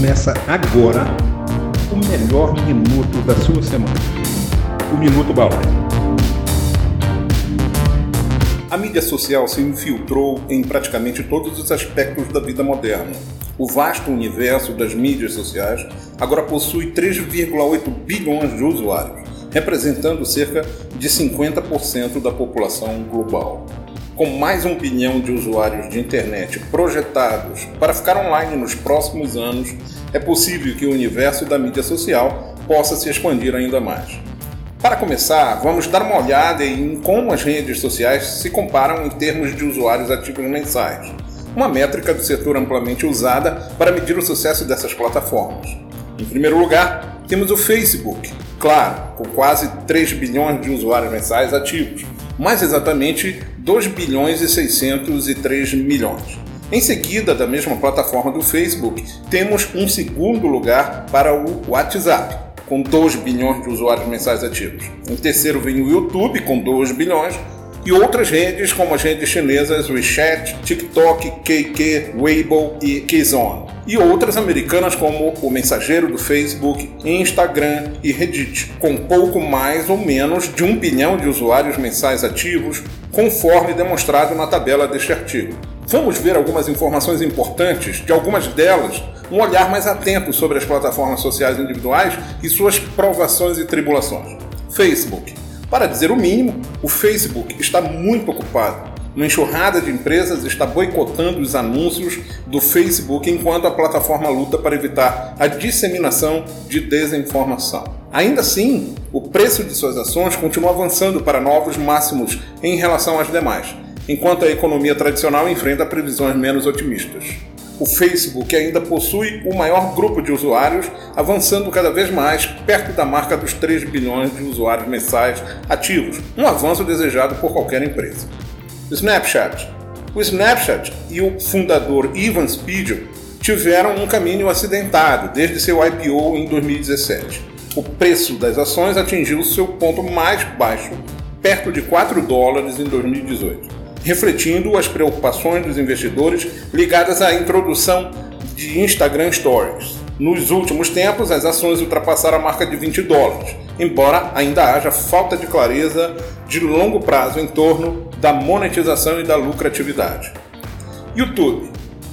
Começa agora o melhor minuto da sua semana. O Minuto Bauer. A mídia social se infiltrou em praticamente todos os aspectos da vida moderna. O vasto universo das mídias sociais agora possui 3,8 bilhões de usuários, representando cerca de 50% da população global com mais um bilhão de usuários de internet projetados para ficar online nos próximos anos, é possível que o universo da mídia social possa se expandir ainda mais. Para começar, vamos dar uma olhada em como as redes sociais se comparam em termos de usuários ativos mensais, uma métrica do setor amplamente usada para medir o sucesso dessas plataformas. Em primeiro lugar, temos o Facebook, claro, com quase 3 bilhões de usuários mensais ativos, mais exatamente 2 bilhões e 603 milhões. Em seguida, da mesma plataforma do Facebook, temos um segundo lugar para o WhatsApp, com 2 bilhões de usuários mensais ativos. Em terceiro vem o YouTube, com 2 bilhões, e outras redes como as redes chinesas WeChat, TikTok, KK, Weibo e Kizone. E outras americanas como o mensageiro do Facebook, Instagram e Reddit, com pouco mais ou menos de um bilhão de usuários mensais ativos, conforme demonstrado na tabela deste artigo. Vamos ver algumas informações importantes, de algumas delas, um olhar mais atento sobre as plataformas sociais individuais e suas provações e tribulações. Facebook para dizer o mínimo, o Facebook está muito ocupado. Uma enxurrada de empresas está boicotando os anúncios do Facebook enquanto a plataforma luta para evitar a disseminação de desinformação. Ainda assim, o preço de suas ações continua avançando para novos máximos em relação às demais, enquanto a economia tradicional enfrenta previsões menos otimistas o Facebook ainda possui o maior grupo de usuários, avançando cada vez mais perto da marca dos 3 bilhões de usuários mensais ativos, um avanço desejado por qualquer empresa. Snapchat. O Snapchat e o fundador Ivan Spiegel tiveram um caminho acidentado desde seu IPO em 2017. O preço das ações atingiu seu ponto mais baixo, perto de 4 dólares em 2018 refletindo as preocupações dos investidores ligadas à introdução de Instagram Stories. Nos últimos tempos, as ações ultrapassaram a marca de 20 dólares, embora ainda haja falta de clareza de longo prazo em torno da monetização e da lucratividade. YouTube.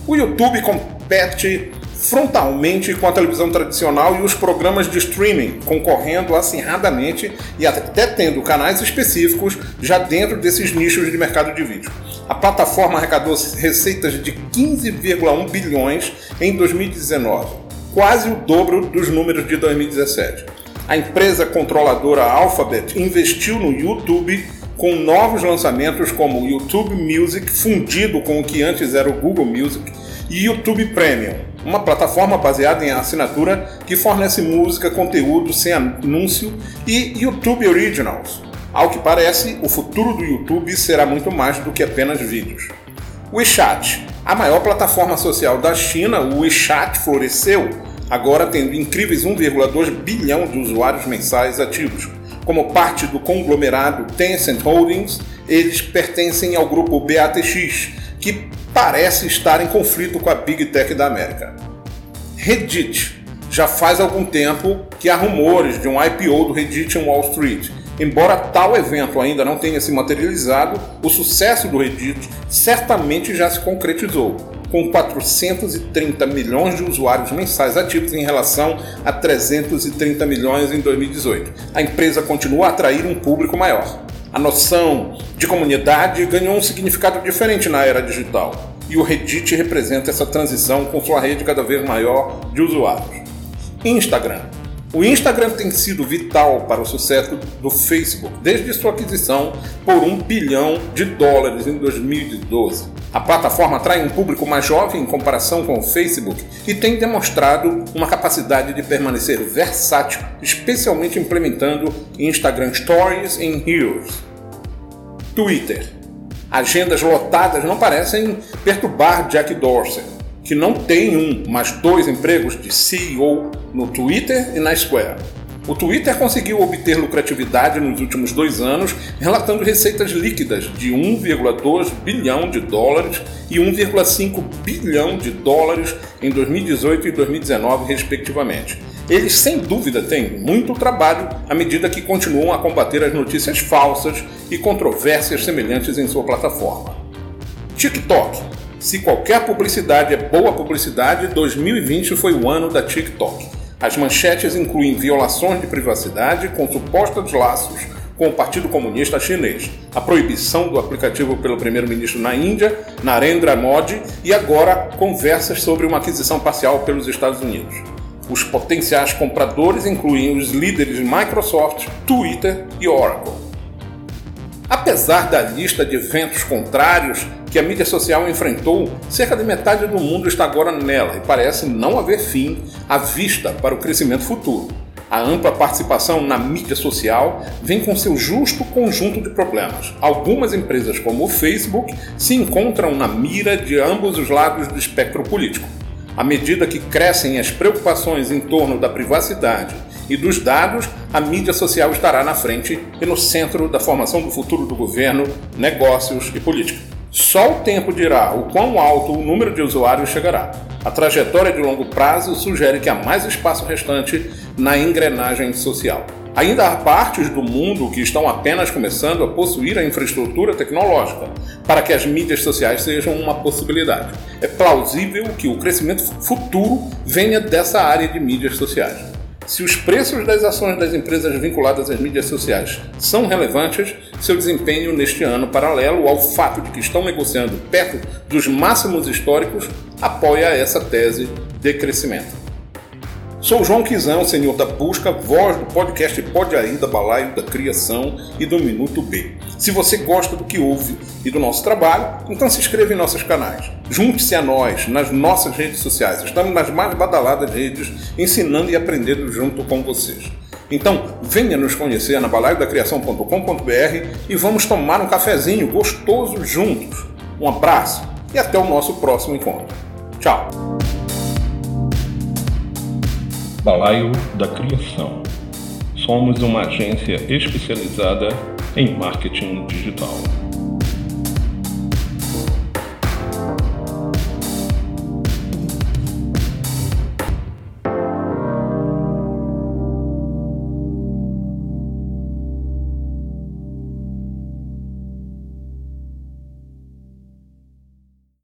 O YouTube compete frontalmente com a televisão tradicional e os programas de streaming, concorrendo acirradamente e até tendo canais específicos já dentro desses nichos de mercado de vídeo. A plataforma arrecadou receitas de 15,1 bilhões em 2019, quase o dobro dos números de 2017. A empresa controladora Alphabet investiu no YouTube com novos lançamentos como o YouTube Music fundido com o que antes era o Google Music e YouTube Premium, uma plataforma baseada em assinatura que fornece música, conteúdo sem anúncio e YouTube Originals. Ao que parece, o futuro do YouTube será muito mais do que apenas vídeos. WeChat, a maior plataforma social da China, o WeChat floresceu, agora tendo incríveis 1,2 bilhão de usuários mensais ativos. Como parte do conglomerado Tencent Holdings, eles pertencem ao grupo BATX, que parece estar em conflito com a Big Tech da América. Reddit. Já faz algum tempo que há rumores de um IPO do Reddit em Wall Street. Embora tal evento ainda não tenha se materializado, o sucesso do Reddit certamente já se concretizou, com 430 milhões de usuários mensais ativos em relação a 330 milhões em 2018. A empresa continua a atrair um público maior. A noção de comunidade ganhou um significado diferente na era digital, e o Reddit representa essa transição com sua rede cada vez maior de usuários. Instagram. O Instagram tem sido vital para o sucesso do Facebook desde sua aquisição por um bilhão de dólares em 2012. A plataforma atrai um público mais jovem em comparação com o Facebook e tem demonstrado uma capacidade de permanecer versátil, especialmente implementando Instagram Stories em Reels. Twitter. Agendas lotadas não parecem perturbar Jack Dorsey, que não tem um, mas dois empregos de CEO no Twitter e na Square. O Twitter conseguiu obter lucratividade nos últimos dois anos, relatando receitas líquidas de 1,2 bilhão de dólares e 1,5 bilhão de dólares em 2018 e 2019, respectivamente. Eles, sem dúvida, têm muito trabalho à medida que continuam a combater as notícias falsas e controvérsias semelhantes em sua plataforma. TikTok. Se qualquer publicidade é boa publicidade, 2020 foi o ano da TikTok. As manchetes incluem violações de privacidade com supostos laços com o Partido Comunista Chinês, a proibição do aplicativo pelo primeiro-ministro na Índia, Narendra Modi, e agora conversas sobre uma aquisição parcial pelos Estados Unidos. Os potenciais compradores incluem os líderes Microsoft, Twitter e Oracle. Apesar da lista de eventos contrários que a mídia social enfrentou, cerca de metade do mundo está agora nela e parece não haver fim à vista para o crescimento futuro. A ampla participação na mídia social vem com seu justo conjunto de problemas. Algumas empresas, como o Facebook, se encontram na mira de ambos os lados do espectro político. À medida que crescem as preocupações em torno da privacidade e dos dados, a mídia social estará na frente e no centro da formação do futuro do governo, negócios e política. Só o tempo dirá o quão alto o número de usuários chegará. A trajetória de longo prazo sugere que há mais espaço restante na engrenagem social. Ainda há partes do mundo que estão apenas começando a possuir a infraestrutura tecnológica para que as mídias sociais sejam uma possibilidade. É plausível que o crescimento futuro venha dessa área de mídias sociais. Se os preços das ações das empresas vinculadas às mídias sociais são relevantes, seu desempenho neste ano, paralelo ao fato de que estão negociando perto dos máximos históricos, apoia essa tese de crescimento. Sou João Quizão, senhor da busca, voz do podcast Pode Aí, da Balaio da Criação e do Minuto B. Se você gosta do que ouve e do nosso trabalho, então se inscreva em nossos canais. Junte-se a nós nas nossas redes sociais. Estamos nas mais badaladas redes, ensinando e aprendendo junto com vocês. Então, venha nos conhecer na balaiodacriação.com.br e vamos tomar um cafezinho gostoso juntos. Um abraço e até o nosso próximo encontro. Tchau! Balaio da Criação. Somos uma agência especializada em marketing digital.